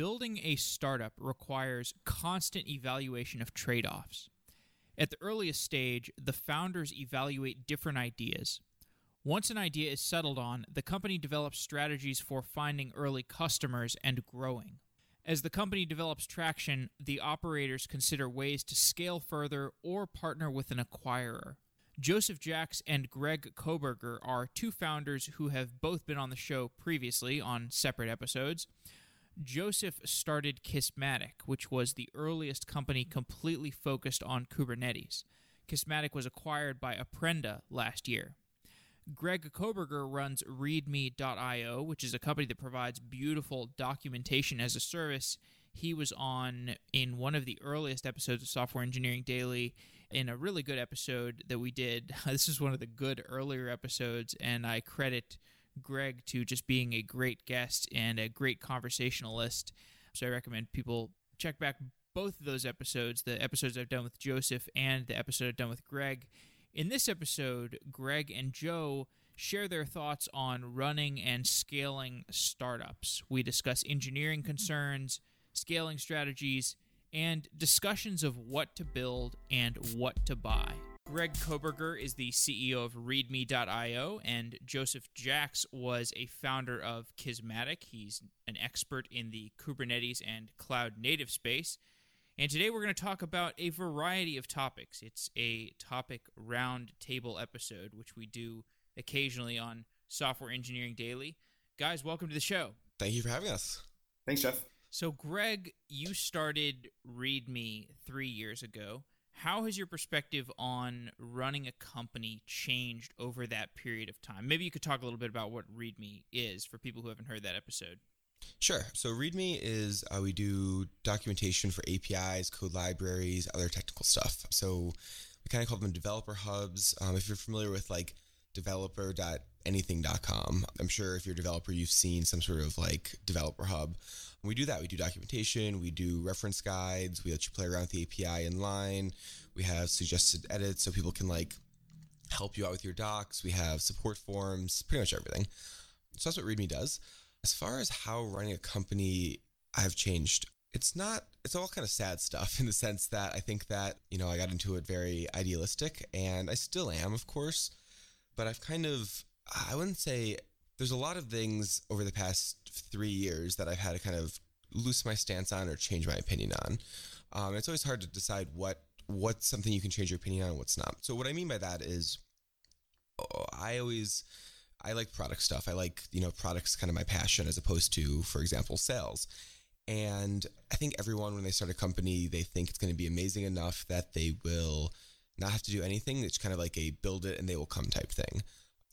Building a startup requires constant evaluation of trade offs. At the earliest stage, the founders evaluate different ideas. Once an idea is settled on, the company develops strategies for finding early customers and growing. As the company develops traction, the operators consider ways to scale further or partner with an acquirer. Joseph Jacks and Greg Koberger are two founders who have both been on the show previously on separate episodes. Joseph started Kismatic, which was the earliest company completely focused on Kubernetes. Kismatic was acquired by Apprenda last year. Greg Koberger runs README.io, which is a company that provides beautiful documentation as a service. He was on in one of the earliest episodes of Software Engineering Daily in a really good episode that we did. This is one of the good earlier episodes, and I credit Greg to just being a great guest and a great conversationalist. So I recommend people check back both of those episodes, the episodes I've done with Joseph and the episode I've done with Greg. In this episode, Greg and Joe share their thoughts on running and scaling startups. We discuss engineering concerns, scaling strategies, and discussions of what to build and what to buy. Greg Koberger is the CEO of README.io, and Joseph Jacks was a founder of Kismatic. He's an expert in the Kubernetes and cloud native space. And today we're going to talk about a variety of topics. It's a topic roundtable episode, which we do occasionally on Software Engineering Daily. Guys, welcome to the show. Thank you for having us. Thanks, Jeff. So, Greg, you started README three years ago. How has your perspective on running a company changed over that period of time? Maybe you could talk a little bit about what README is for people who haven't heard that episode. Sure. So README is uh, we do documentation for APIs, code libraries, other technical stuff. So we kind of call them developer hubs. Um, if you're familiar with like developer.anything.com, I'm sure if you're a developer, you've seen some sort of like developer hub. We do that. We do documentation. We do reference guides. We let you play around with the API in line. We have suggested edits so people can like help you out with your docs. We have support forms, pretty much everything. So that's what README does. As far as how running a company I've changed, it's not it's all kind of sad stuff in the sense that I think that, you know, I got into it very idealistic and I still am, of course, but I've kind of I wouldn't say there's a lot of things over the past 3 years that I've had to kind of loosen my stance on or change my opinion on. Um, it's always hard to decide what what's something you can change your opinion on and what's not. So what I mean by that is oh, I always I like product stuff. I like, you know, products kind of my passion as opposed to, for example, sales. And I think everyone, when they start a company, they think it's going to be amazing enough that they will not have to do anything. It's kind of like a build it and they will come type thing.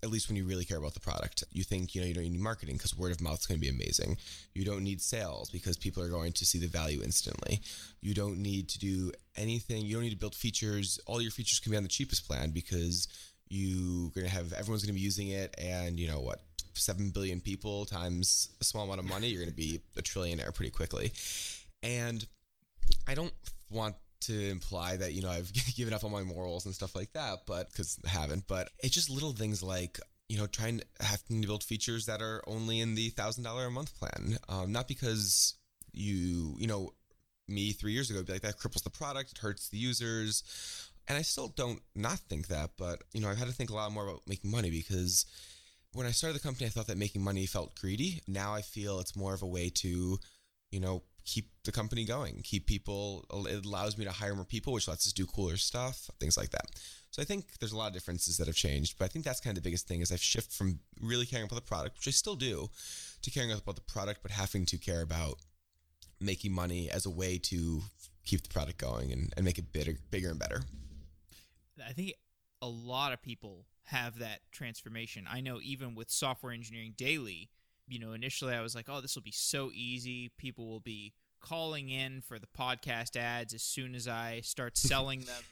At least when you really care about the product, you think, you know, you don't need marketing because word of mouth is going to be amazing. You don't need sales because people are going to see the value instantly. You don't need to do anything. You don't need to build features. All your features can be on the cheapest plan because you're going to have everyone's going to be using it and you know what 7 billion people times a small amount of money you're going to be a trillionaire pretty quickly and i don't want to imply that you know i've given up on my morals and stuff like that but because i haven't but it's just little things like you know trying to having to build features that are only in the thousand dollar a month plan um, not because you you know me three years ago be like that cripples the product it hurts the users and I still don't not think that, but you know, I've had to think a lot more about making money because when I started the company, I thought that making money felt greedy. Now I feel it's more of a way to, you know, keep the company going, keep people. It allows me to hire more people, which lets us do cooler stuff, things like that. So I think there's a lot of differences that have changed, but I think that's kind of the biggest thing is I've shifted from really caring about the product, which I still do, to caring about the product, but having to care about making money as a way to keep the product going and, and make it bigger, bigger and better. I think a lot of people have that transformation. I know even with Software Engineering Daily, you know, initially I was like, oh, this will be so easy. People will be calling in for the podcast ads as soon as I start selling them.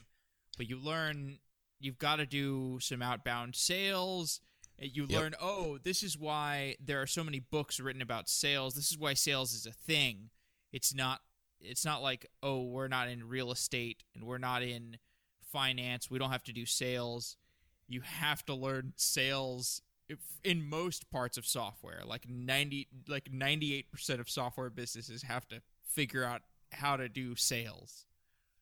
but you learn you've got to do some outbound sales. Eh, you yep. learn, oh, this is why there are so many books written about sales. This is why sales is a thing. It's not it's not like, oh, we're not in real estate and we're not in finance. We don't have to do sales. You have to learn sales if, in most parts of software. Like ninety, like ninety-eight percent of software businesses have to figure out how to do sales.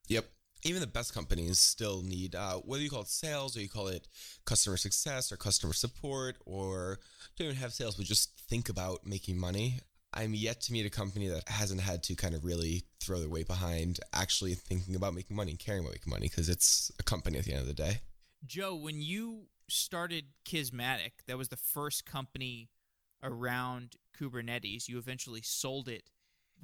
Yep. Even the best companies still need, uh, whether you call it sales or you call it customer success or customer support, or don't even have sales, but just think about making money. I'm yet to meet a company that hasn't had to kind of really throw their weight behind actually thinking about making money and caring about making money because it's a company at the end of the day. Joe, when you started Kismatic, that was the first company around Kubernetes. You eventually sold it.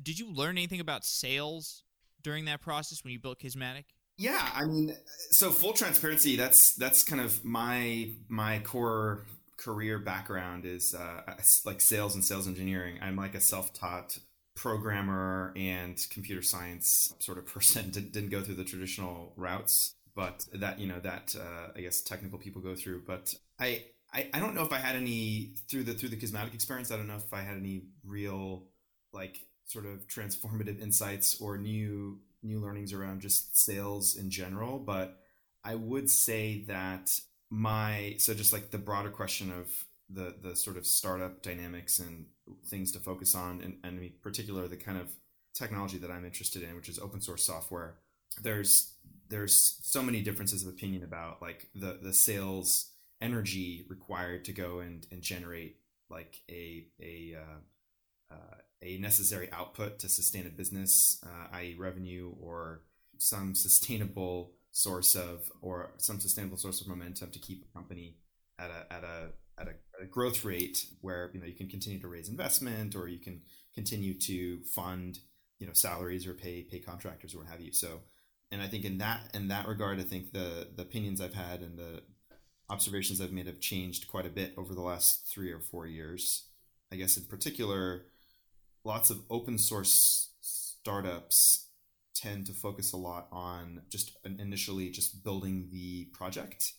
Did you learn anything about sales during that process when you built Kismatic? Yeah, I mean, so full transparency, that's that's kind of my my core career background is uh, like sales and sales engineering. I'm like a self-taught programmer and computer science sort of person. Did, didn't go through the traditional routes, but that you know that uh, I guess technical people go through. But I, I I don't know if I had any through the through the Kismatic experience. I don't know if I had any real like sort of transformative insights or new new learnings around just sales in general. But I would say that my so just like the broader question of the the sort of startup dynamics and things to focus on and, and in particular the kind of technology that I'm interested in, which is open source software. There's there's so many differences of opinion about like the the sales energy required to go and, and generate like a a uh, uh, a necessary output to sustain a business, uh, i.e., revenue or some sustainable source of or some sustainable source of momentum to keep a company at a at a at a, at a growth rate where you know you can continue to raise investment or you can continue to fund you know salaries or pay pay contractors or what have you. So, and I think in that in that regard, I think the the opinions I've had and the observations I've made have changed quite a bit over the last three or four years. I guess in particular, lots of open source startups tend to focus a lot on just initially just building the project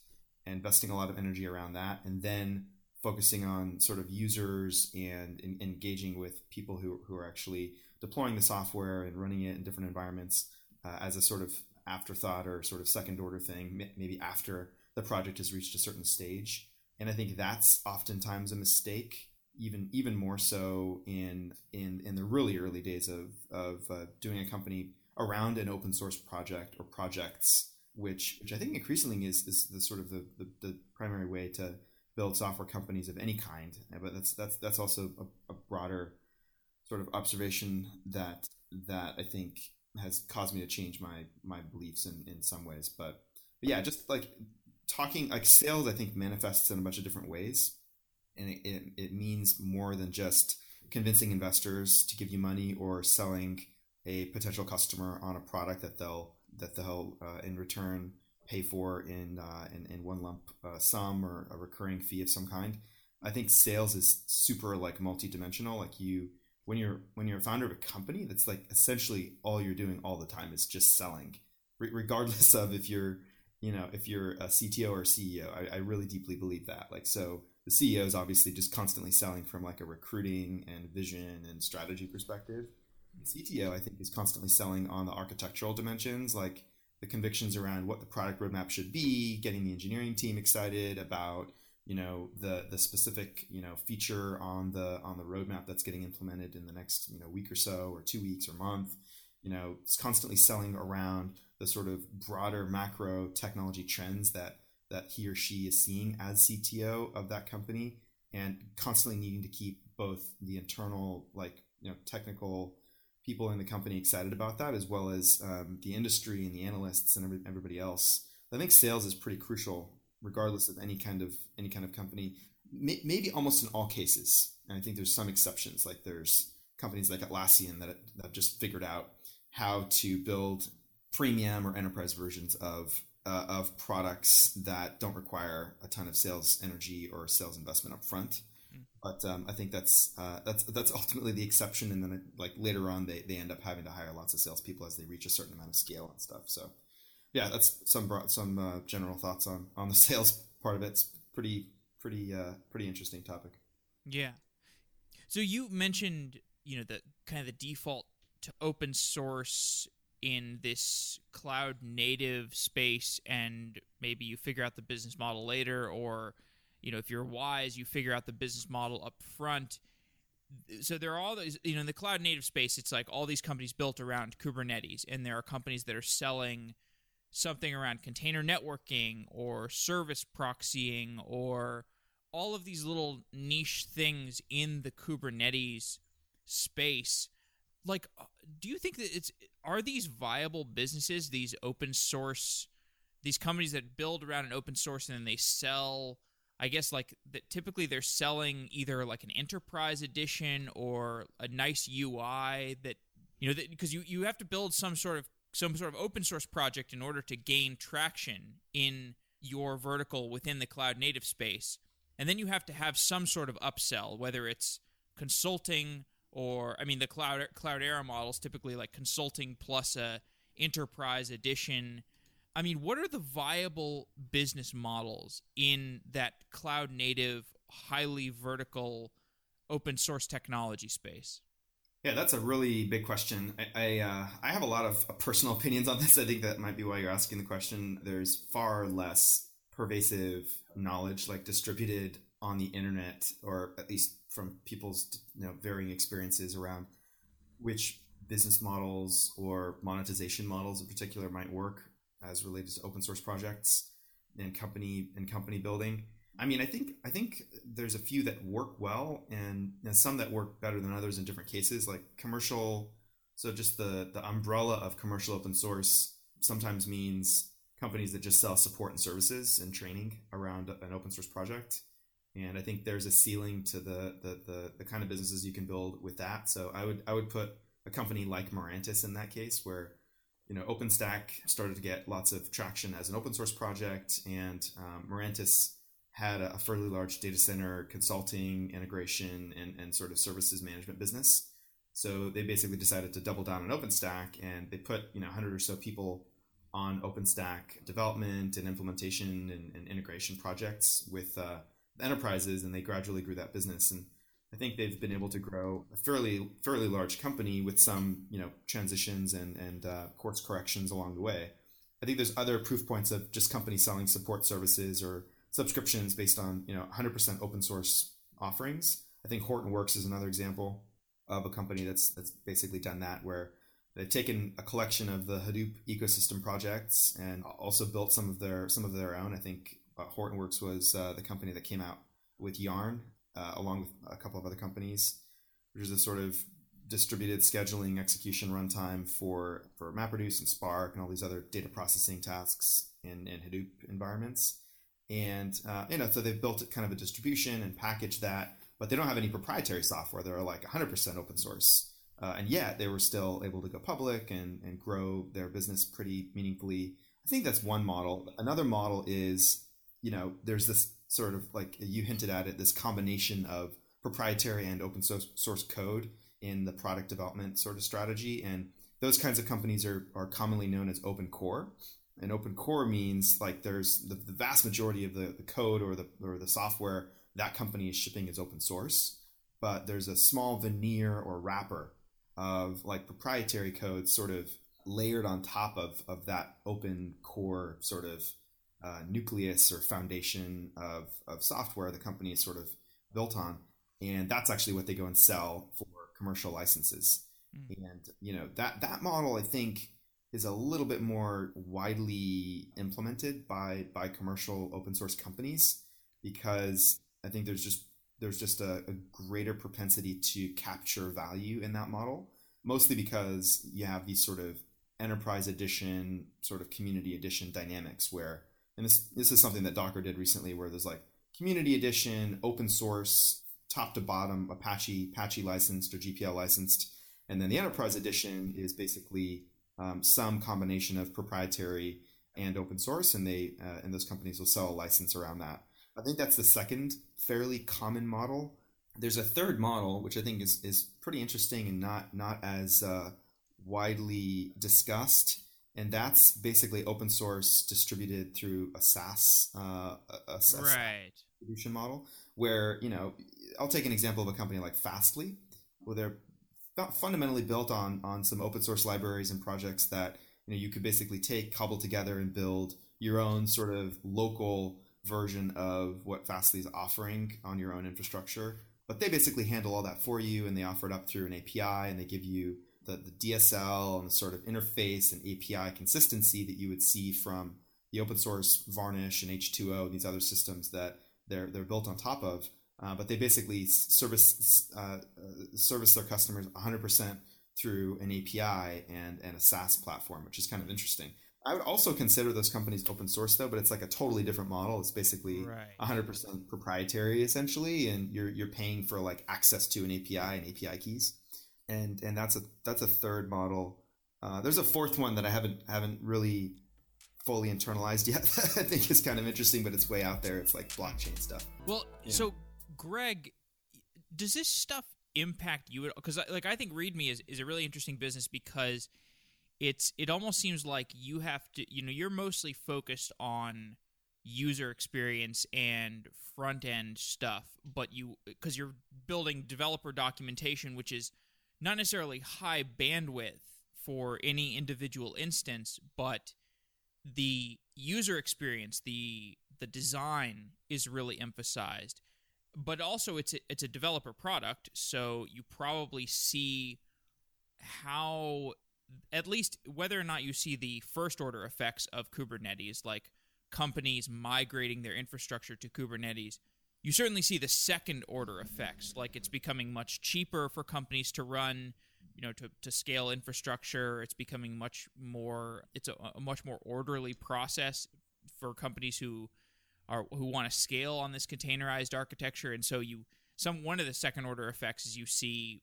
and investing a lot of energy around that and then focusing on sort of users and, and engaging with people who, who are actually deploying the software and running it in different environments uh, as a sort of afterthought or sort of second order thing maybe after the project has reached a certain stage and i think that's oftentimes a mistake even even more so in in in the really early days of of uh, doing a company around an open source project or projects, which which I think increasingly is is the sort of the, the, the primary way to build software companies of any kind. But that's that's that's also a, a broader sort of observation that that I think has caused me to change my my beliefs in in some ways. But, but yeah, just like talking like sales, I think manifests in a bunch of different ways, and it, it, it means more than just convincing investors to give you money or selling a potential customer on a product that they'll that they'll uh, in return pay for in, uh, in, in one lump uh, sum or a recurring fee of some kind. I think sales is super like multi-dimensional. Like you, when you're when you're a founder of a company, that's like essentially all you're doing all the time is just selling, Re- regardless of if you're you know if you're a CTO or CEO. I, I really deeply believe that. Like so, the CEO is obviously just constantly selling from like a recruiting and vision and strategy perspective CTO, I think, is constantly selling on the architectural dimensions, like the convictions around what the product roadmap should be, getting the engineering team excited about you know the the specific you know feature on the on the roadmap that's getting implemented in the next you know week or so or two weeks or month you know it's constantly selling around the sort of broader macro technology trends that that he or she is seeing as CTO of that company and constantly needing to keep both the internal like you know technical people in the company excited about that, as well as um, the industry and the analysts and every, everybody else. I think sales is pretty crucial, regardless of any kind of any kind of company. May, maybe almost in all cases, and I think there's some exceptions. Like there's companies like Atlassian that, that have just figured out how to build premium or enterprise versions of uh, of products that don't require a ton of sales energy or sales investment up front. But um, I think that's uh, that's that's ultimately the exception, and then it, like later on, they, they end up having to hire lots of salespeople as they reach a certain amount of scale and stuff. So, yeah, that's some some uh, general thoughts on on the sales part of it. It's pretty pretty uh, pretty interesting topic. Yeah. So you mentioned you know the kind of the default to open source in this cloud native space, and maybe you figure out the business model later, or you know, if you're wise, you figure out the business model up front. So there are all these, you know, in the cloud native space, it's like all these companies built around Kubernetes, and there are companies that are selling something around container networking or service proxying or all of these little niche things in the Kubernetes space. Like, uh, do you think that it's are these viable businesses? These open source, these companies that build around an open source and then they sell. I guess like that. Typically, they're selling either like an enterprise edition or a nice UI that you know because you you have to build some sort of some sort of open source project in order to gain traction in your vertical within the cloud native space. And then you have to have some sort of upsell, whether it's consulting or I mean the cloud Cloudera models typically like consulting plus a enterprise edition. I mean, what are the viable business models in that cloud native, highly vertical, open source technology space? Yeah, that's a really big question. I I, uh, I, have a lot of personal opinions on this. I think that might be why you're asking the question. There's far less pervasive knowledge, like distributed on the internet, or at least from people's you know varying experiences around which business models or monetization models in particular might work as related to open source projects and company and company building. I mean, I think I think there's a few that work well, and some that work better than others in different cases. Like commercial, so just the the umbrella of commercial open source sometimes means companies that just sell support and services and training around an open source project. And I think there's a ceiling to the the the, the kind of businesses you can build with that. So I would I would put a company like Mirantis in that case, where you know OpenStack started to get lots of traction as an open source project, and um, Mirantis had a, fairly large data center consulting, integration, and, and sort of services management business. So they basically decided to double down on OpenStack, and they put you know 100 or so people on OpenStack development and implementation and, and integration projects with uh, enterprises, and they gradually grew that business. And I think they've been able to grow a fairly fairly large company with some you know transitions and and uh, course corrections along the way. I think there's other proof points of just companies selling support services or subscriptions based on you know 100% open source offerings. I think Hortonworks is another example of a company that's that's basically done that where they've taken a collection of the Hadoop ecosystem projects and also built some of their some of their own. I think uh, Hortonworks was uh, the company that came out with Yarn uh, along with a couple of other companies, which is a sort of distributed scheduling execution runtime for for MapReduce and Spark and all these other data processing tasks in, in Hadoop environments and uh, you know so they've built kind of a distribution and packaged that but they don't have any proprietary software. They're like 100% open source. Uh, and yet they were still able to go public and, and grow their business pretty meaningfully. I think that's one model. Another model is you know there's this sort of like you hinted at it this combination of proprietary and open source code in the product development sort of strategy. And those kinds of companies are, are commonly known as open core and open core means like there's the, the vast majority of the, the code or the or the software that company is shipping is open source but there's a small veneer or wrapper of like proprietary code sort of layered on top of of that open core sort of uh, nucleus or foundation of of software the company is sort of built on and that's actually what they go and sell for commercial licenses mm. and you know that that model i think is a little bit more widely implemented by by commercial open source companies because I think there's just there's just a, a, greater propensity to capture value in that model, mostly because you have these sort of enterprise edition, sort of community edition dynamics where, and this this is something that Docker did recently, where there's like community edition, open source, top to bottom, Apache Apache licensed or GPL licensed, and then the enterprise edition is basically um, some combination of proprietary and open source, and they uh, and those companies will sell a license around that. I think that's the second fairly common model. There's a third model which I think is is pretty interesting and not not as uh, widely discussed, and that's basically open source distributed through a SaaS, uh, a, SaaS right. distribution model. Where you know, I'll take an example of a company like Fastly, where they're fundamentally built on on some open source libraries and projects that you know you could basically take, cobble together, and build your own sort of local version of what Fastly is offering on your own infrastructure. But they basically handle all that for you and they offer it up through an API and they give you the, the DSL and the sort of interface and API consistency that you would see from the open source Varnish and H2O and these other systems that they're they're built on top of. Uh, but they basically service uh, uh service their customers 100% through an API and and a SaaS platform, which is kind of interesting. I would also consider those companies open source though, but it's like a totally different model. It's basically right. 100% proprietary essentially, and you're you're paying for like access to an API and API keys, and and that's a that's a third model. Uh, there's a fourth one that I haven't haven't really fully internalized yet. I think is kind of interesting, but it's way out there. It's like blockchain stuff. Well, yeah. so Greg, does this stuff impact you at all? Because like I think README is is a really interesting business because it's it almost seems like you have to you know you're mostly focused on user experience and front end stuff but you because you're building developer documentation which is not necessarily high bandwidth for any individual instance but the user experience, the the design is really emphasized. But also it's a, it's a developer product, so you probably see how at least whether or not you see the first order effects of Kubernetes like companies migrating their infrastructure to Kubernetes, you certainly see the second order effects like it's becoming much cheaper for companies to run you know to, to scale infrastructure. It's becoming much more it's a, a much more orderly process for companies who are who want to scale on this containerized architecture and so you some one of the second order effects is you see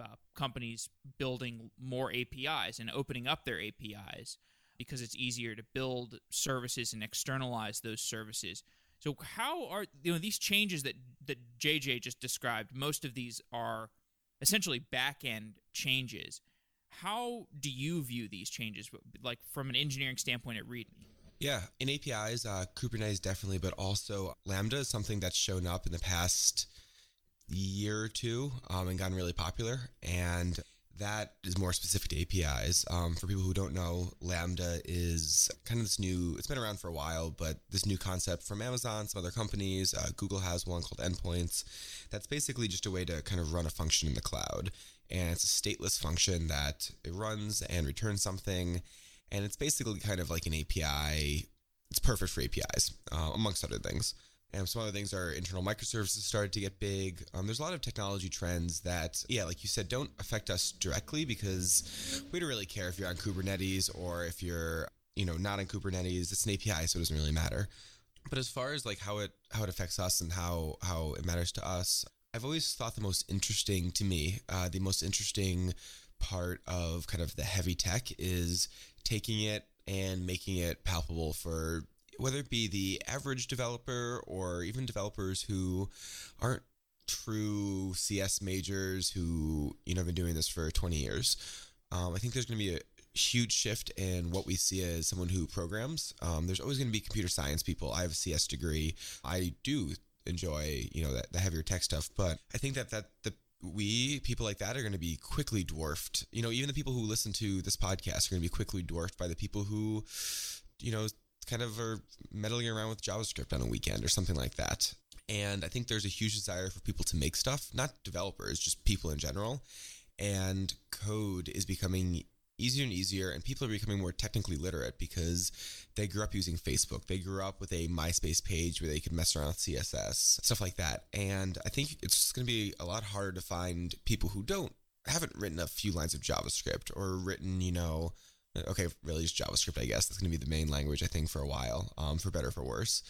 uh, companies building more APIs and opening up their APIs because it's easier to build services and externalize those services. So how are you know these changes that that JJ just described? Most of these are essentially back end changes. How do you view these changes, like from an engineering standpoint at README? Yeah, in APIs, uh, Kubernetes definitely, but also Lambda is something that's shown up in the past year or two um, and gotten really popular. And that is more specific to APIs. Um, for people who don't know, Lambda is kind of this new, it's been around for a while, but this new concept from Amazon, some other companies. Uh, Google has one called Endpoints. That's basically just a way to kind of run a function in the cloud. And it's a stateless function that it runs and returns something. And it's basically kind of like an API. It's perfect for APIs, uh, amongst other things. And some other things are internal microservices started to get big. Um, there's a lot of technology trends that, yeah, like you said, don't affect us directly because we don't really care if you're on Kubernetes or if you're, you know, not on Kubernetes. It's an API, so it doesn't really matter. But as far as like how it how it affects us and how how it matters to us, I've always thought the most interesting to me, uh, the most interesting part of kind of the heavy tech is taking it and making it palpable for whether it be the average developer or even developers who aren't true CS majors who you know have been doing this for 20 years. Um, I think there's going to be a huge shift in what we see as someone who programs. Um, there's always going to be computer science people. I have a CS degree. I do enjoy you know that the heavier tech stuff, but I think that that the we people like that are going to be quickly dwarfed. You know, even the people who listen to this podcast are going to be quickly dwarfed by the people who, you know, kind of are meddling around with JavaScript on a weekend or something like that. And I think there's a huge desire for people to make stuff, not developers, just people in general. And code is becoming easier and easier, and people are becoming more technically literate because they grew up using Facebook. They grew up with a MySpace page where they could mess around with CSS, stuff like that. And I think it's just going to be a lot harder to find people who don't haven't written a few lines of JavaScript or written, you know, okay, really just JavaScript, I guess. That's going to be the main language, I think, for a while, um, for better for worse.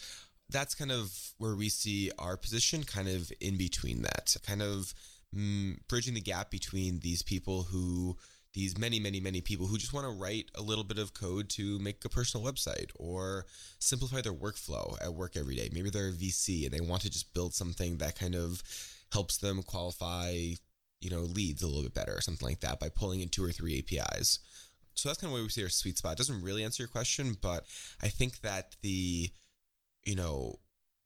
That's kind of where we see our position kind of in between that, kind of mm, bridging the gap between these people who, these many, many, many people who just want to write a little bit of code to make a personal website or simplify their workflow at work every day. Maybe they're a VC and they want to just build something that kind of helps them qualify, you know, leads a little bit better or something like that by pulling in two or three APIs. So that's kind of where we see our sweet spot. It doesn't really answer your question, but I think that the, you know,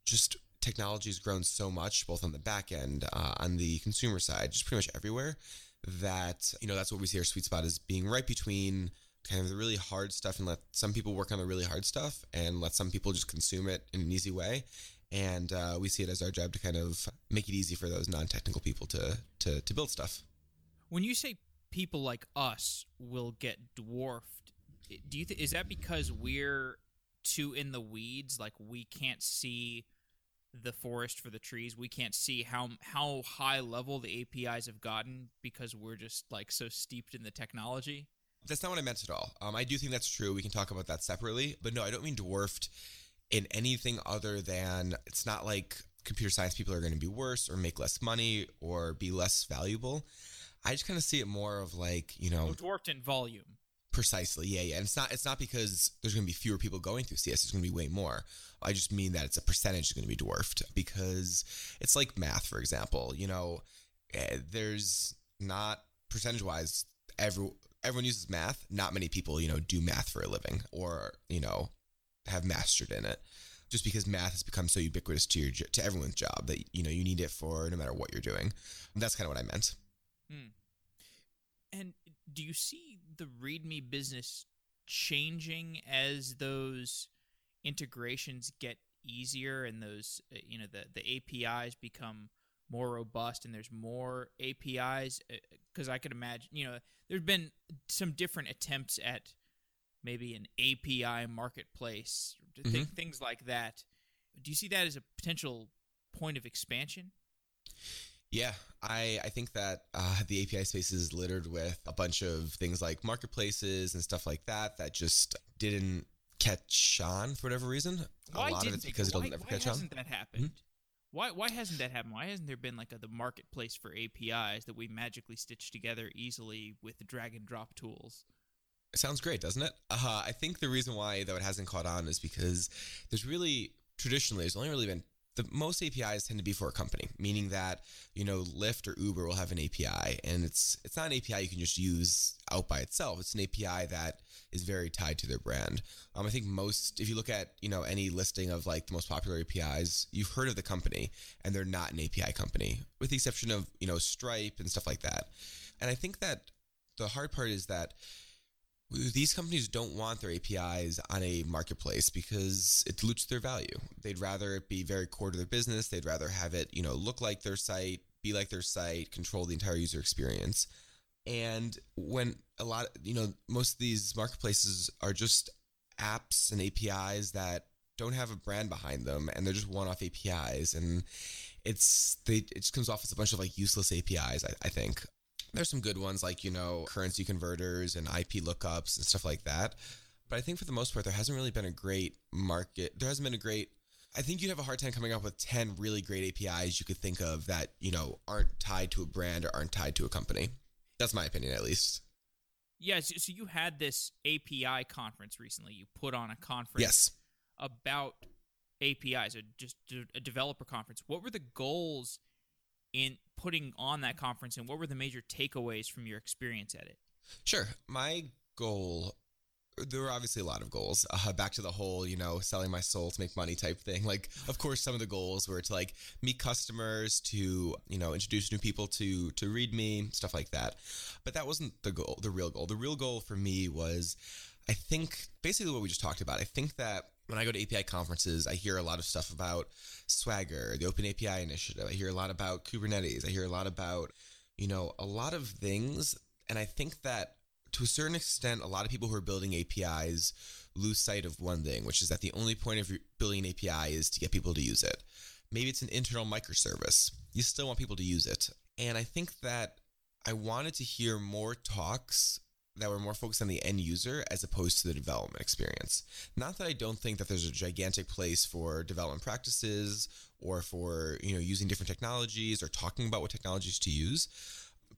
just technology has grown so much, both on the back end, uh, on the consumer side, just pretty much everywhere, that, you know, that's what we see our sweet spot is being right between kind of the really hard stuff and let some people work on the really hard stuff and let some people just consume it in an easy way. And uh, we see it as our job to kind of make it easy for those non-technical people to to, to build stuff. When you say people like us will get dwarfed, do you th- is that because we're too in the weeds? Like we can't see the forest for the trees. We can't see how how high level the APIs have gotten because we're just like so steeped in the technology. That's not what I meant at all. Um, I do think that's true. We can talk about that separately, but no, I don't mean dwarfed in anything other than it's not like computer science people are going to be worse or make less money or be less valuable. I just kind of see it more of like you know oh, dwarfed in volume. Precisely, yeah, yeah. And it's not it's not because there's going to be fewer people going through CS. There's going to be way more. I just mean that it's a percentage is going to be dwarfed because it's like math, for example. You know, eh, there's not percentage wise every everyone uses math. Not many people you know do math for a living or you know have mastered in it. Just because math has become so ubiquitous to your to everyone's job that you know you need it for no matter what you're doing. That's kind of what I meant. Hmm. And do you see the README business changing as those integrations get easier and those uh, you know the the APIs become more robust and there's more APIs because uh, I could imagine you know there's been some different attempts at maybe an API marketplace mm-hmm. things like that. Do you see that as a potential point of expansion? Yeah, I, I think that uh, the API space is littered with a bunch of things like marketplaces and stuff like that that just didn't catch on for whatever reason. Why a lot of it's because it, will never catch on. Why hasn't that happened? Mm-hmm. Why why hasn't that happened? Why hasn't there been like a, the marketplace for APIs that we magically stitch together easily with drag and drop tools? It sounds great, doesn't it? Uh, I think the reason why though it hasn't caught on is because there's really traditionally there's only really been the most APIs tend to be for a company, meaning that you know Lyft or Uber will have an API, and it's it's not an API you can just use out by itself. It's an API that is very tied to their brand. Um, I think most, if you look at you know any listing of like the most popular APIs, you've heard of the company, and they're not an API company, with the exception of you know Stripe and stuff like that. And I think that the hard part is that these companies don't want their APIs on a marketplace because it dilutes their value. They'd rather it be very core to their business. They'd rather have it, you know, look like their site, be like their site, control the entire user experience. And when a lot, you know, most of these marketplaces are just apps and APIs that don't have a brand behind them and they're just one-off APIs and it's they it just comes off as a bunch of like useless APIs I, I think there's some good ones like, you know, currency converters and IP lookups and stuff like that. But I think for the most part, there hasn't really been a great market. There hasn't been a great. I think you'd have a hard time coming up with 10 really great APIs you could think of that, you know, aren't tied to a brand or aren't tied to a company. That's my opinion, at least. Yes. Yeah, so you had this API conference recently. You put on a conference yes. about APIs, or just a developer conference. What were the goals in putting on that conference and what were the major takeaways from your experience at it? Sure. My goal there were obviously a lot of goals. Uh, back to the whole, you know, selling my soul to make money type thing. Like, of course, some of the goals were to like meet customers, to you know, introduce new people to to README, stuff like that. But that wasn't the goal. The real goal. The real goal for me was, I think, basically what we just talked about. I think that when I go to API conferences, I hear a lot of stuff about Swagger, the Open API initiative. I hear a lot about Kubernetes. I hear a lot about, you know, a lot of things. And I think that to a certain extent, a lot of people who are building APIs lose sight of one thing, which is that the only point of building an API is to get people to use it. Maybe it's an internal microservice. You still want people to use it. And I think that I wanted to hear more talks that were more focused on the end user as opposed to the development experience. Not that I don't think that there's a gigantic place for development practices or for, you know, using different technologies or talking about what technologies to use.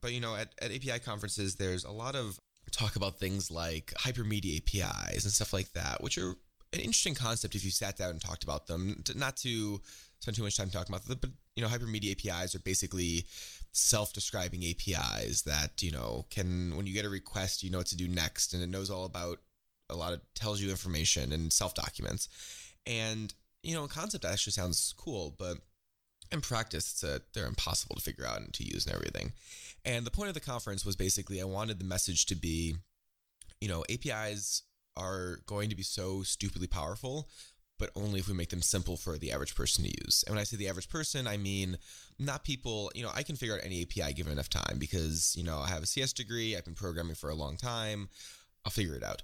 But, you know, at, at API conferences, there's a lot of talk about things like hypermedia APIs and stuff like that, which are an interesting concept if you sat down and talked about them. Not to spend too much time talking about them, but you know, hypermedia APIs are basically self-describing APIs that you know can when you get a request, you know what to do next, and it knows all about a lot of tells you information and self documents. And you know, a concept actually sounds cool, but in practice, it's a, they're impossible to figure out and to use and everything. And the point of the conference was basically I wanted the message to be you know, APIs are going to be so stupidly powerful, but only if we make them simple for the average person to use. And when I say the average person, I mean not people, you know, I can figure out any API given enough time because, you know, I have a CS degree, I've been programming for a long time, I'll figure it out.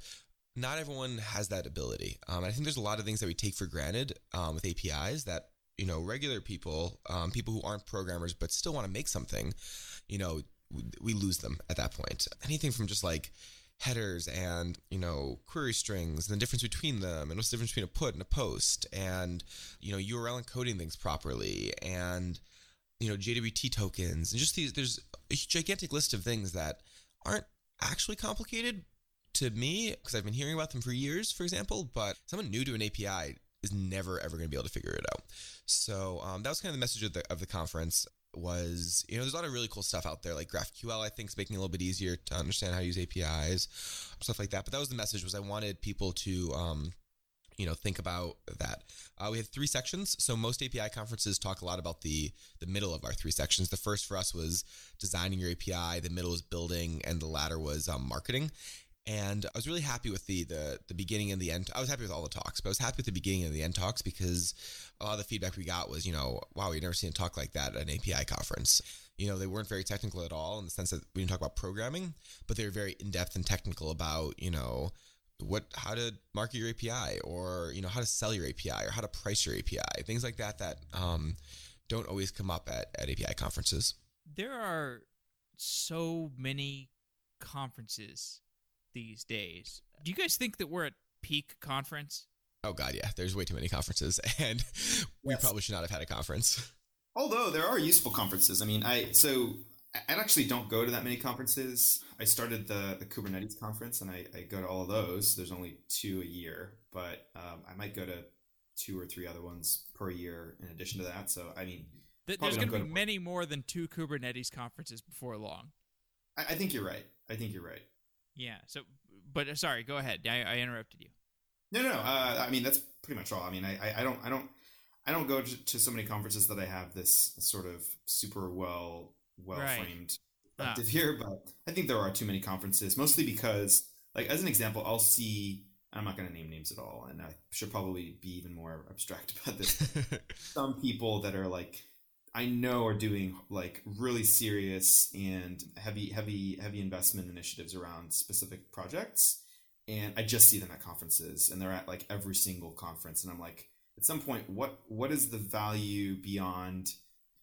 Not everyone has that ability. Um, I think there's a lot of things that we take for granted um, with APIs that, you know, regular people, um, people who aren't programmers but still want to make something, you know, we lose them at that point. Anything from just like, headers and you know query strings and the difference between them and what's the difference between a put and a post and you know url encoding things properly and you know jwt tokens and just these there's a gigantic list of things that aren't actually complicated to me because i've been hearing about them for years for example but someone new to an api is never ever going to be able to figure it out. So um, that was kind of the message of the, of the conference was you know there's a lot of really cool stuff out there like GraphQL I think is making it a little bit easier to understand how to use APIs stuff like that. But that was the message was I wanted people to um, you know think about that. Uh, we had three sections. So most api conferences talk a lot about the the middle of our three sections. The first for us was designing your api the middle was building and the latter was um, marketing and I was really happy with the the the beginning and the end. I was happy with all the talks, but I was happy with the beginning and the end talks because a lot of the feedback we got was, you know, wow, we've never seen a talk like that at an API conference. You know, they weren't very technical at all in the sense that we didn't talk about programming, but they were very in depth and technical about, you know, what how to market your API or you know how to sell your API or how to price your API, things like that that um, don't always come up at, at API conferences. There are so many conferences these days. Do you guys think that we're at peak conference? Oh god, yeah. There's way too many conferences, and we yes. probably should not have had a conference. Although there are useful conferences. I mean, I so I actually don't go to that many conferences. I started the, the Kubernetes conference, and I, I go to all of those. There's only two a year, but um, I might go to two or three other ones per year in addition to that. So I mean, there's going to be many more than two Kubernetes conferences before long. I, I think you're right. I think you're right. Yeah. So, but uh, sorry, go ahead. I, I interrupted you. No, no. Uh, I mean, that's pretty much all. I mean, I, I don't, I don't, I don't go to, to so many conferences that I have this sort of super well, well framed right. perspective ah. here. But I think there are too many conferences, mostly because, like, as an example, I'll see. I'm not going to name names at all, and I should probably be even more abstract about this. Some people that are like I know are doing like really serious and heavy, heavy, heavy investment initiatives around specific projects. And I just see them at conferences and they're at like every single conference. And I'm like, at some point, what what is the value beyond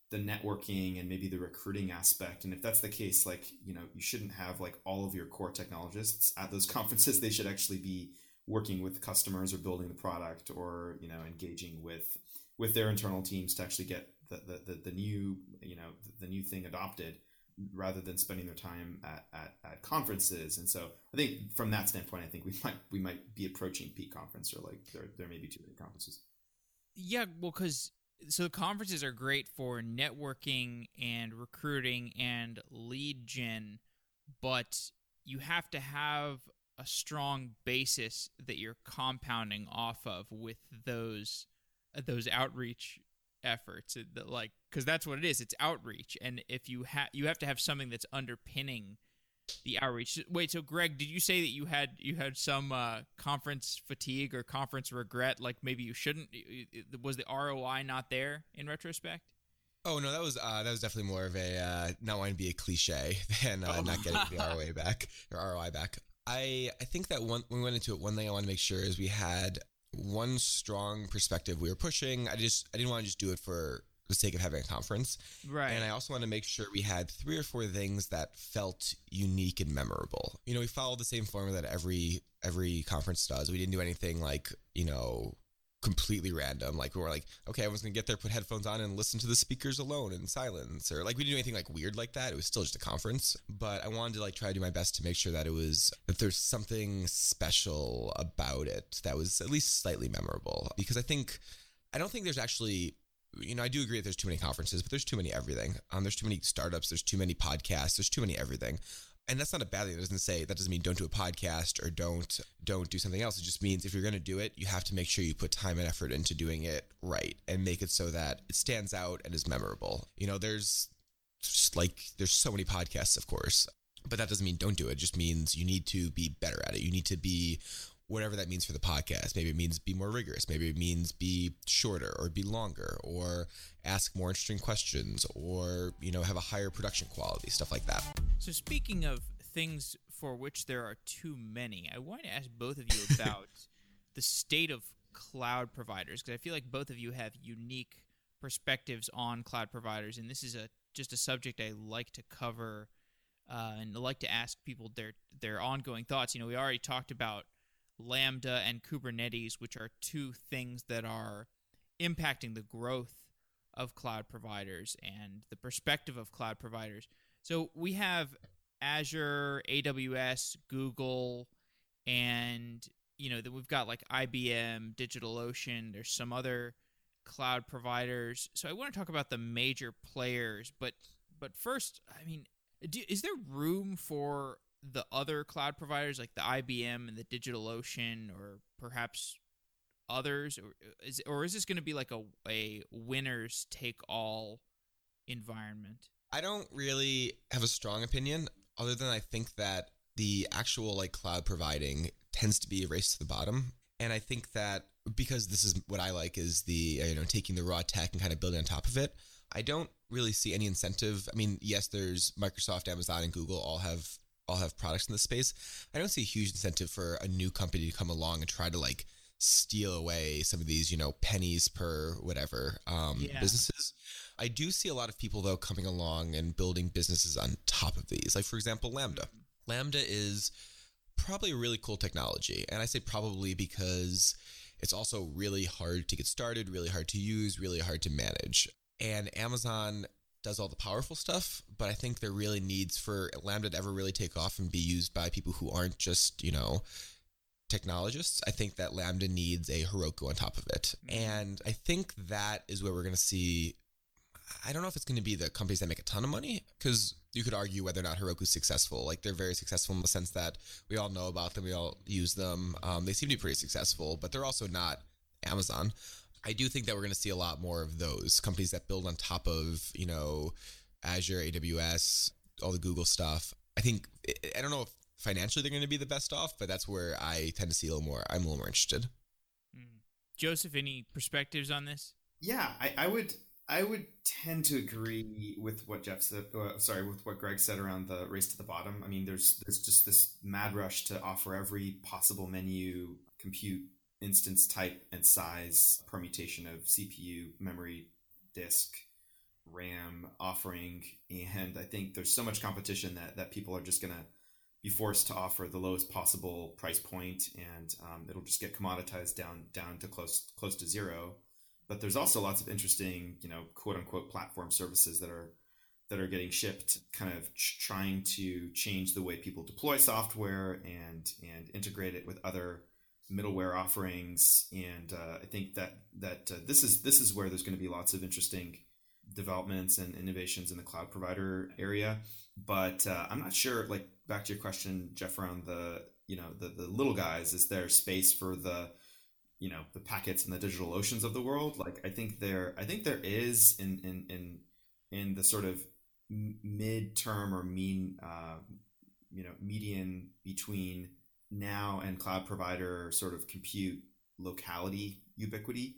the networking and maybe the recruiting aspect? And if that's the case, like, you know, you shouldn't have like all of your core technologists at those conferences. They should actually be working with customers or building the product or, you know, engaging with with their internal teams to actually get the, the, the, new you know the, the, new thing adopted rather than spending their time at, at, at conferences. And so i think from that standpoint i think we might we might be approaching peak conference or like there, there may be too many conferences. Yeah well because so conferences are great for networking and recruiting and lead gen but you have to have a strong basis that you're compounding off of with those those outreach efforts like because that's what it is it's outreach and if you have you have to have something that's underpinning the outreach wait so greg did you say that you had you had some uh, conference fatigue or conference regret like maybe you shouldn't was the roi not there in retrospect Oh no, that was uh, that was definitely more of a uh, not wanting to be a cliche than uh, oh. not getting the ROI back or ROI back. I I think that one when we went into it, one thing I want to make sure is we had one strong perspective we were pushing. I just I didn't want to just do it for the sake of having a conference. Right. And I also wanted to make sure we had three or four things that felt unique and memorable. You know, we followed the same formula that every every conference does. We didn't do anything like, you know, completely random. Like we were like, okay, everyone's gonna get there, put headphones on, and listen to the speakers alone in silence, or like we didn't do anything like weird like that. It was still just a conference, but I wanted to like try to do my best to make sure that it was that there's something special about it that was at least slightly memorable. Because I think I don't think there's actually you know, I do agree that there's too many conferences, but there's too many everything. Um, there's too many startups, there's too many podcasts, there's too many everything and that's not a bad thing. It doesn't say that doesn't mean don't do a podcast or don't don't do something else. It just means if you're going to do it, you have to make sure you put time and effort into doing it right and make it so that it stands out and is memorable. You know, there's just like there's so many podcasts, of course, but that doesn't mean don't do it. It just means you need to be better at it. You need to be whatever that means for the podcast. Maybe it means be more rigorous. Maybe it means be shorter or be longer or ask more interesting questions or, you know, have a higher production quality, stuff like that. So, speaking of things for which there are too many, I want to ask both of you about the state of cloud providers because I feel like both of you have unique perspectives on cloud providers, and this is a just a subject I like to cover uh, and I like to ask people their their ongoing thoughts. You know, we already talked about Lambda and Kubernetes, which are two things that are impacting the growth of cloud providers and the perspective of cloud providers. So we have Azure, AWS, Google, and you know that we've got like IBM, DigitalOcean. There's some other cloud providers. So I want to talk about the major players, but but first, I mean, do, is there room for the other cloud providers like the IBM and the DigitalOcean, or perhaps others, or is or is this going to be like a a winners take all environment? I don't really have a strong opinion, other than I think that the actual like cloud providing tends to be a race to the bottom, and I think that because this is what I like is the you know taking the raw tech and kind of building on top of it. I don't really see any incentive. I mean, yes, there's Microsoft, Amazon, and Google all have all have products in this space. I don't see a huge incentive for a new company to come along and try to like steal away some of these, you know, pennies per whatever um, yeah. businesses. I do see a lot of people though coming along and building businesses on top of these. Like for example, Lambda. Lambda is probably a really cool technology, and I say probably because it's also really hard to get started, really hard to use, really hard to manage. And Amazon does all the powerful stuff, but I think there really needs for Lambda to ever really take off and be used by people who aren't just, you know, technologists. I think that Lambda needs a Heroku on top of it. Mm-hmm. And I think that is where we're going to see. I don't know if it's going to be the companies that make a ton of money because you could argue whether or not Heroku's successful. Like they're very successful in the sense that we all know about them, we all use them. Um, they seem to be pretty successful, but they're also not Amazon. I do think that we're going to see a lot more of those companies that build on top of, you know, Azure, AWS, all the Google stuff. I think, I don't know if financially they're going to be the best off, but that's where I tend to see a little more, I'm a little more interested. Mm. Joseph, any perspectives on this? Yeah, I, I, would. I would tend to agree with what Jeff said. Uh, sorry, with what Greg said around the race to the bottom. I mean, there's there's just this mad rush to offer every possible menu compute instance type and size permutation of CPU, memory, disk, RAM offering. And I think there's so much competition that, that people are just going to be forced to offer the lowest possible price point and um, it'll just get commoditized down down to close close to zero but there's also lots of interesting you know quote unquote platform services that are that are getting shipped kind of ch- trying to change the way people deploy software and and integrate it with other middleware offerings, and uh, I think that that uh, this is this is where there's going to be lots of interesting developments and innovations in the cloud provider area. But uh, I'm not sure. Like back to your question, Jeff, around the you know the the little guys, is there space for the you know the packets and the digital oceans of the world? Like I think there I think there is in in in in the sort of mid-term or mean uh, you know median between now and cloud provider sort of compute locality ubiquity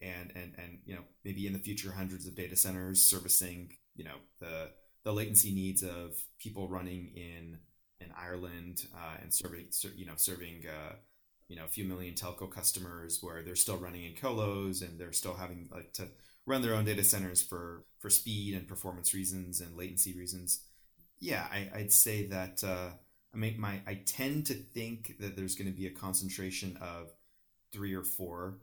and and and you know maybe in the future hundreds of data centers servicing you know the the latency needs of people running in in Ireland uh, and serving you know serving uh, you know a few million telco customers where they're still running in colos and they're still having like to run their own data centers for for speed and performance reasons and latency reasons. Yeah I, would say that uh, I mean, my I tend to think that there's going to be a concentration of three or four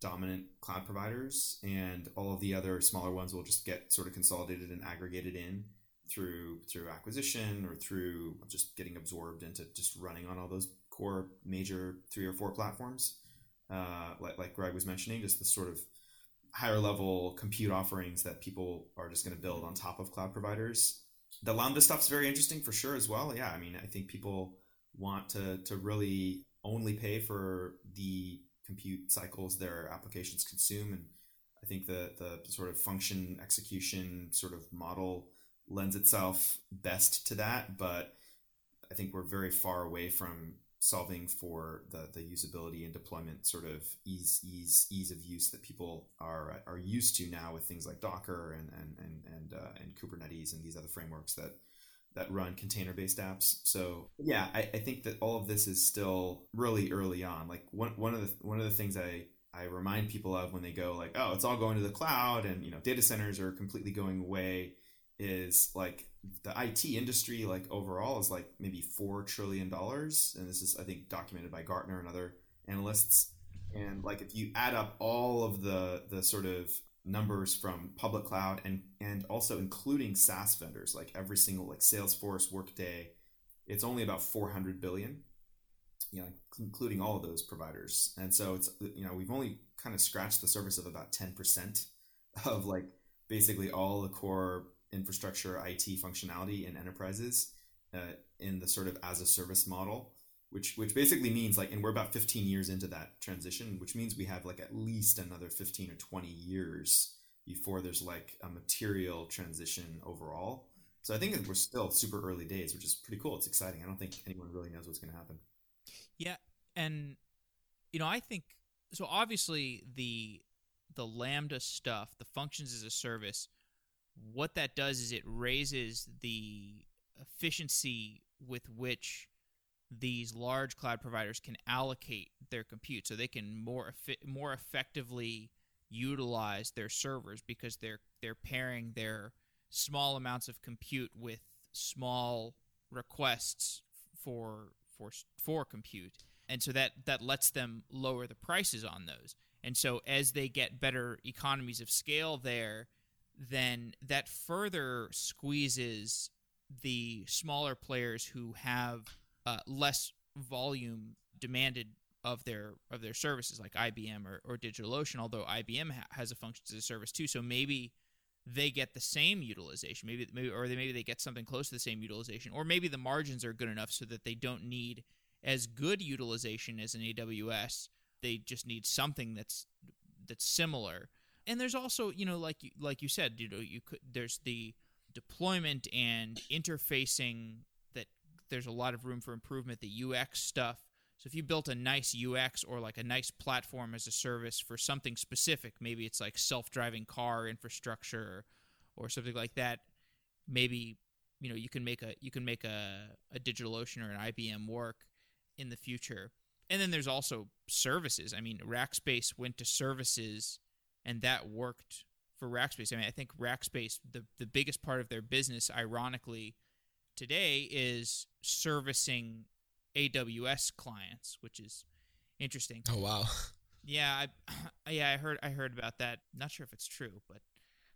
dominant cloud providers, and all of the other smaller ones will just get sort of consolidated and aggregated in through through acquisition or through just getting absorbed into just running on all those core major three or four platforms. Uh, like like Greg was mentioning, just the sort of higher level compute offerings that people are just going to build on top of cloud providers the lambda stuff's very interesting for sure as well. Yeah i mean i think people want to to really only pay for the compute cycles their applications consume. And i think the the sort of function execution sort of model lends itself best to that. But I think we're very far away from solving for the the usability and deployment sort of ease ease ease of use that people are are used to now with things like Docker and and and and, uh, and Kubernetes and these other frameworks that that run container based apps. So yeah, I, I think that all of this is still really early on. Like one one of the one of the things I I remind people of when they go like, oh, it's all going to the cloud and you know data centers are completely going away is like the IT industry like overall is like maybe four trillion dollars, and this is I think documented by Gartner and other analysts. And like if you add up all of the the sort of numbers from public cloud and and also including SaaS vendors like every single like Salesforce, Workday, it's only about 400 billion. You know, including all of those providers. And so it's you know, we've only kind of scratched the surface of about 10% of like basically all the core infrastructure IT functionality in enterprises uh, in the sort of as a service model, which which basically means like, and we're about 15 years into that transition, which means we have like at least another 15 or 20 years before there's like a material transition overall. So I think we're still super early days, which is pretty cool. It's exciting. I don't think anyone really knows what's going to happen. Yeah, and you know, I think so. Obviously, the the Lambda stuff, the functions as a service, what that does is it raises the efficiency with which these large cloud providers can allocate their compute so they can more more effectively utilize their servers because they're they're pairing their small amounts of compute with small requests for for for compute. And so that that lets them lower the prices on those. And so as they get better economies of scale there then that further squeezes the smaller players who have uh, less volume demanded of their of their services, like IBM or, or DigitalOcean. Although IBM ha- has a function as a service too, so maybe they get the same utilization, maybe maybe or they maybe they get something close to the same utilization, or maybe the margins are good enough so that they don't need as good utilization as an AWS. They just need something that's that's similar and there's also you know like you like you said you know you could there's the deployment and interfacing that there's a lot of room for improvement the UX stuff. So if you built a nice UX or like a nice platform as a service for something specific maybe it's like self-driving car infrastructure or something like that maybe you know you can make a you can make a a DigitalOcean or an IBM work in the future. And then there's also services. I mean rackspace went to services and that worked for Rackspace. I mean, I think Rackspace, the the biggest part of their business, ironically, today is servicing AWS clients, which is interesting. Oh wow. Yeah, I yeah, I heard I heard about that. Not sure if it's true, but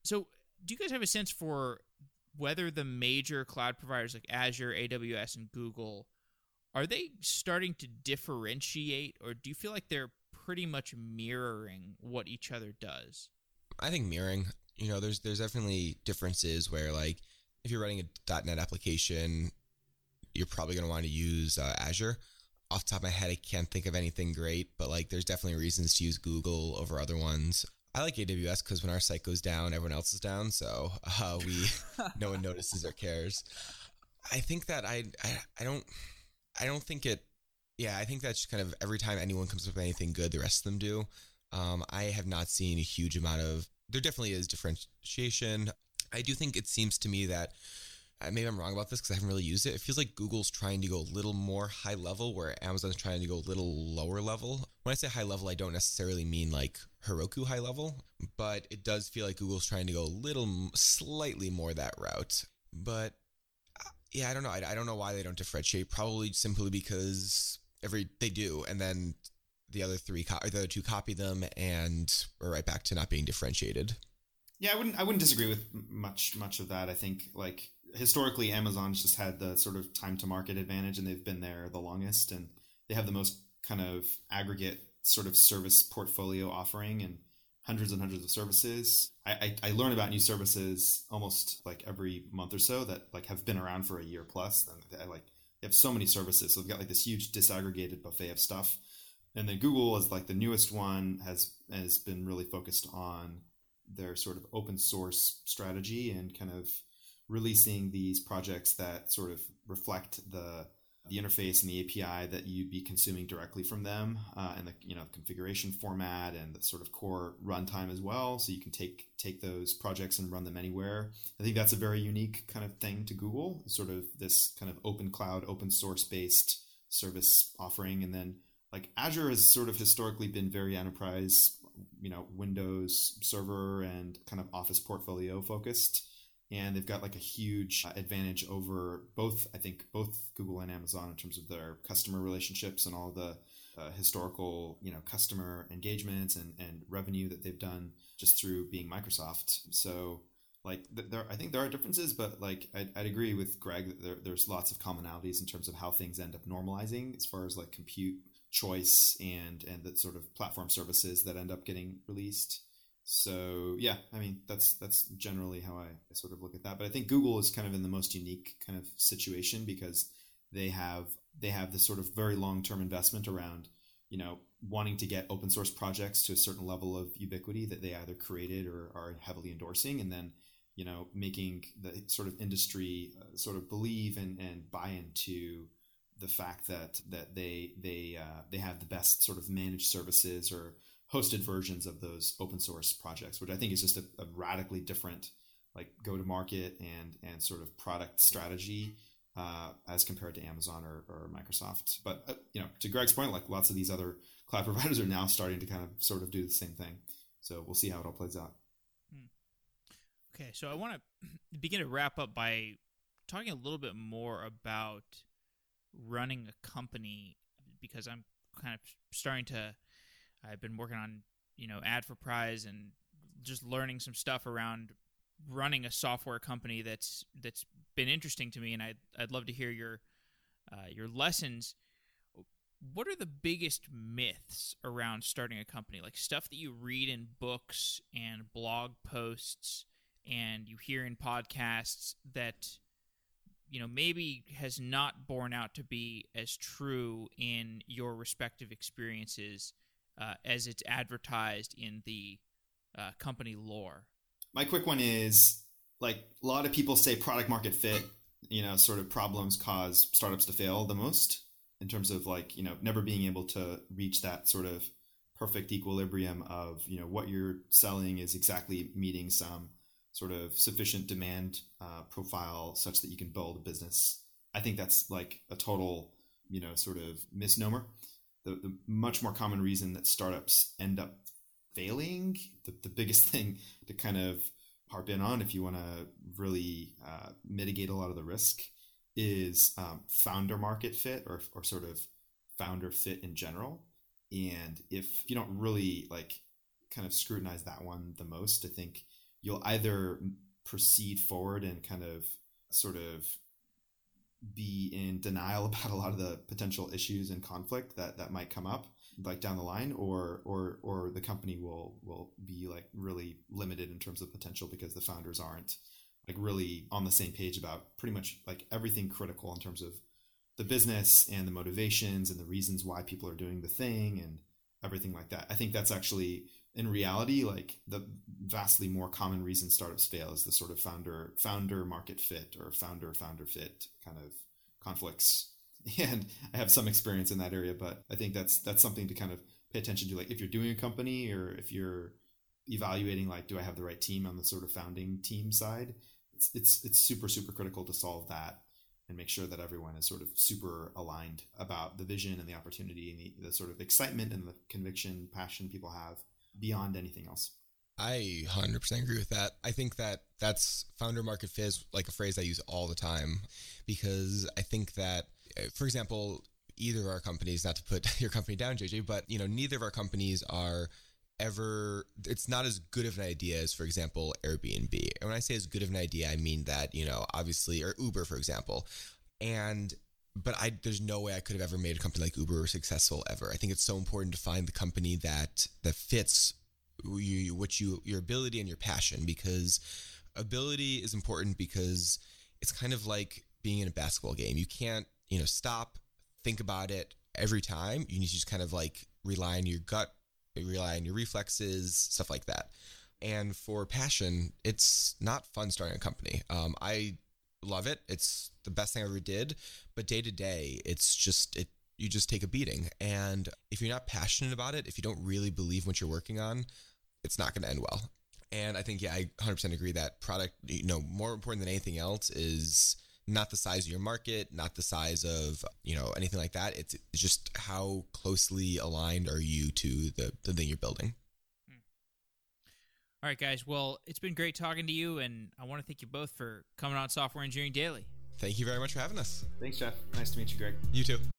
so do you guys have a sense for whether the major cloud providers like Azure, AWS, and Google are they starting to differentiate, or do you feel like they're pretty much mirroring what each other does. I think mirroring. You know, there's there's definitely differences where like if you're running a .NET application, you're probably going to want to use uh, Azure. Off the top of my head, I can't think of anything great, but like there's definitely reasons to use Google over other ones. I like AWS because when our site goes down, everyone else is down, so uh, we no one notices or cares. I think that I, I I don't I don't think it yeah, I think that's kind of every time anyone comes up with anything good, the rest of them do. Um, I have not seen a huge amount of. There definitely is differentiation. I do think it seems to me that uh, maybe I'm wrong about this because I haven't really used it. It feels like Google's trying to go a little more high level, where Amazon's trying to go a little lower level. When I say high level, I don't necessarily mean like Heroku high level, but it does feel like Google's trying to go a little slightly more that route. But uh, yeah, I don't know. I, I don't know why they don't differentiate. Probably simply because every they do, and then the other three co- the other two copy them, and we're right back to not being differentiated. Yeah, I wouldn't I wouldn't disagree with much much of that. I think like historically, Amazon's just had the sort of time to market advantage, and they've been there the longest, and they have the most kind of aggregate sort of service portfolio offering and hundreds and hundreds of services. I, I, I, learn about new services almost like every month or so that like have been around for a year plus. And I like they have so many services. So they've got like this huge disaggregated buffet of stuff. And then Google is like the newest one has has been really focused on their sort of open source strategy and kind of releasing these projects that sort of reflect the the interface and the API that you'd be consuming directly from them, uh, and the you know configuration format and the sort of core runtime as well. So you can take take those projects and run them anywhere. I think that's a very unique kind of thing to Google, sort of this kind of open cloud, open source based service offering, and then like Azure has sort of historically been very enterprise, you know, Windows server and kind of Office portfolio focused and they've got like a huge uh, advantage over both i think both google and amazon in terms of their customer relationships and all the uh, historical you know customer engagements and, and revenue that they've done just through being microsoft. So like there i think there are differences but like i'd, I'd agree with greg that there, there's lots of commonalities in terms of how things end up normalizing as far as like compute choice and and the sort of platform services that end up getting released so yeah, I mean that's that's generally how I sort of look at that. But I think Google is kind of in the most unique kind of situation because they have they have this sort of very long term investment around you know wanting to get open source projects to a certain level of ubiquity that they either created or are heavily endorsing, and then you know making the sort of industry uh, sort of believe and, and buy into the fact that that they they uh, they have the best sort of managed services or hosted versions of those open source projects, which I think is just a, a radically different like go to market and and sort of product strategy uh, as compared to Amazon or, or Microsoft. But uh, you know, to Greg's point, like lots of these other cloud providers are now starting to kind of sort of do the same thing. So we'll see how it all plays out. Hmm. Okay, so I want to begin to wrap up by talking a little bit more about running a company because I'm kind of starting to I've been working on you know ad for prize and just learning some stuff around running a software company that's that's been interesting to me, and I'd I'd love to hear your uh, your lessons. What are the biggest myths around starting a company? Like stuff that you read in books and blog posts, and you hear in podcasts that you know maybe has not borne out to be as true in your respective experiences uh, as it's advertised in the uh, company lore? My quick one is like a lot of people say product market fit, you know, sort of problems cause startups to fail the most in terms of like, you know, never being able to reach that sort of perfect equilibrium of, you know, what you're selling is exactly meeting some sort of sufficient demand uh, profile such that you can build a business. I think that's like a total, you know, sort of misnomer the, the much more common reason that startups end up failing, the, the biggest thing to kind of harp in on if you want to really uh, mitigate a lot of the risk is um, founder market fit or, or sort of founder fit in general. And if you don't really like kind of scrutinize that one the most, I think you'll either proceed forward and kind of sort of be in denial about a lot of the potential issues and conflict that that might come up like down the line or or or the company will will be like really limited in terms of potential because the founders aren't like really on the same page about pretty much like everything critical in terms of the business and the motivations and the reasons why people are doing the thing and everything like that. I think that's actually in reality like the vastly more common reason startups fail is the sort of founder founder market fit or founder founder fit kind of conflicts. And i have some experience in that area but i think that's that's something to kind of pay attention to. Like if you're doing a company or if you're evaluating like do i have the right team on the sort of founding team side it's it's, it's super super critical to solve that and make sure that everyone is sort of super aligned about the vision and the opportunity and the, the sort of excitement and the conviction passion people have beyond anything else. I 100% agree with that. I think that that's founder market fit like a phrase I use all the time because I think that, eh, for example, either of our companies, not to put your company down, JJ, but you know, neither of our companies are ever it's not as good of an idea as for example Airbnb. And when I say as good of an idea, I mean that, you know, obviously or Uber for example. And but I there's no way I could have ever made a company like Uber successful ever. I think it's so important to find the company that that fits you, what you your ability and your passion because ability is important because it's kind of like being in a basketball game. You can't you know stop, think about it every time. You need to just kind of like rely on your gut, rely on your reflexes, stuff like that. And for passion, it's not fun starting a company. Um, I love it. It's the best thing I ever did. But day to day, it's just it. You just take a beating, and if you're not passionate about it, if you don't really believe what you're working on, it's not going to end well. And I think, yeah, I 100% agree that product, you know, more important than anything else is not the size of your market, not the size of, you know, anything like that. It's, just how closely aligned are you to the, the thing you're building. All right, guys. Well, it's been great talking to you, and I want to thank you both for coming on Software Engineering Daily. Thank you very much for having us. Thanks, Jeff. Nice to meet you, Greg. You too.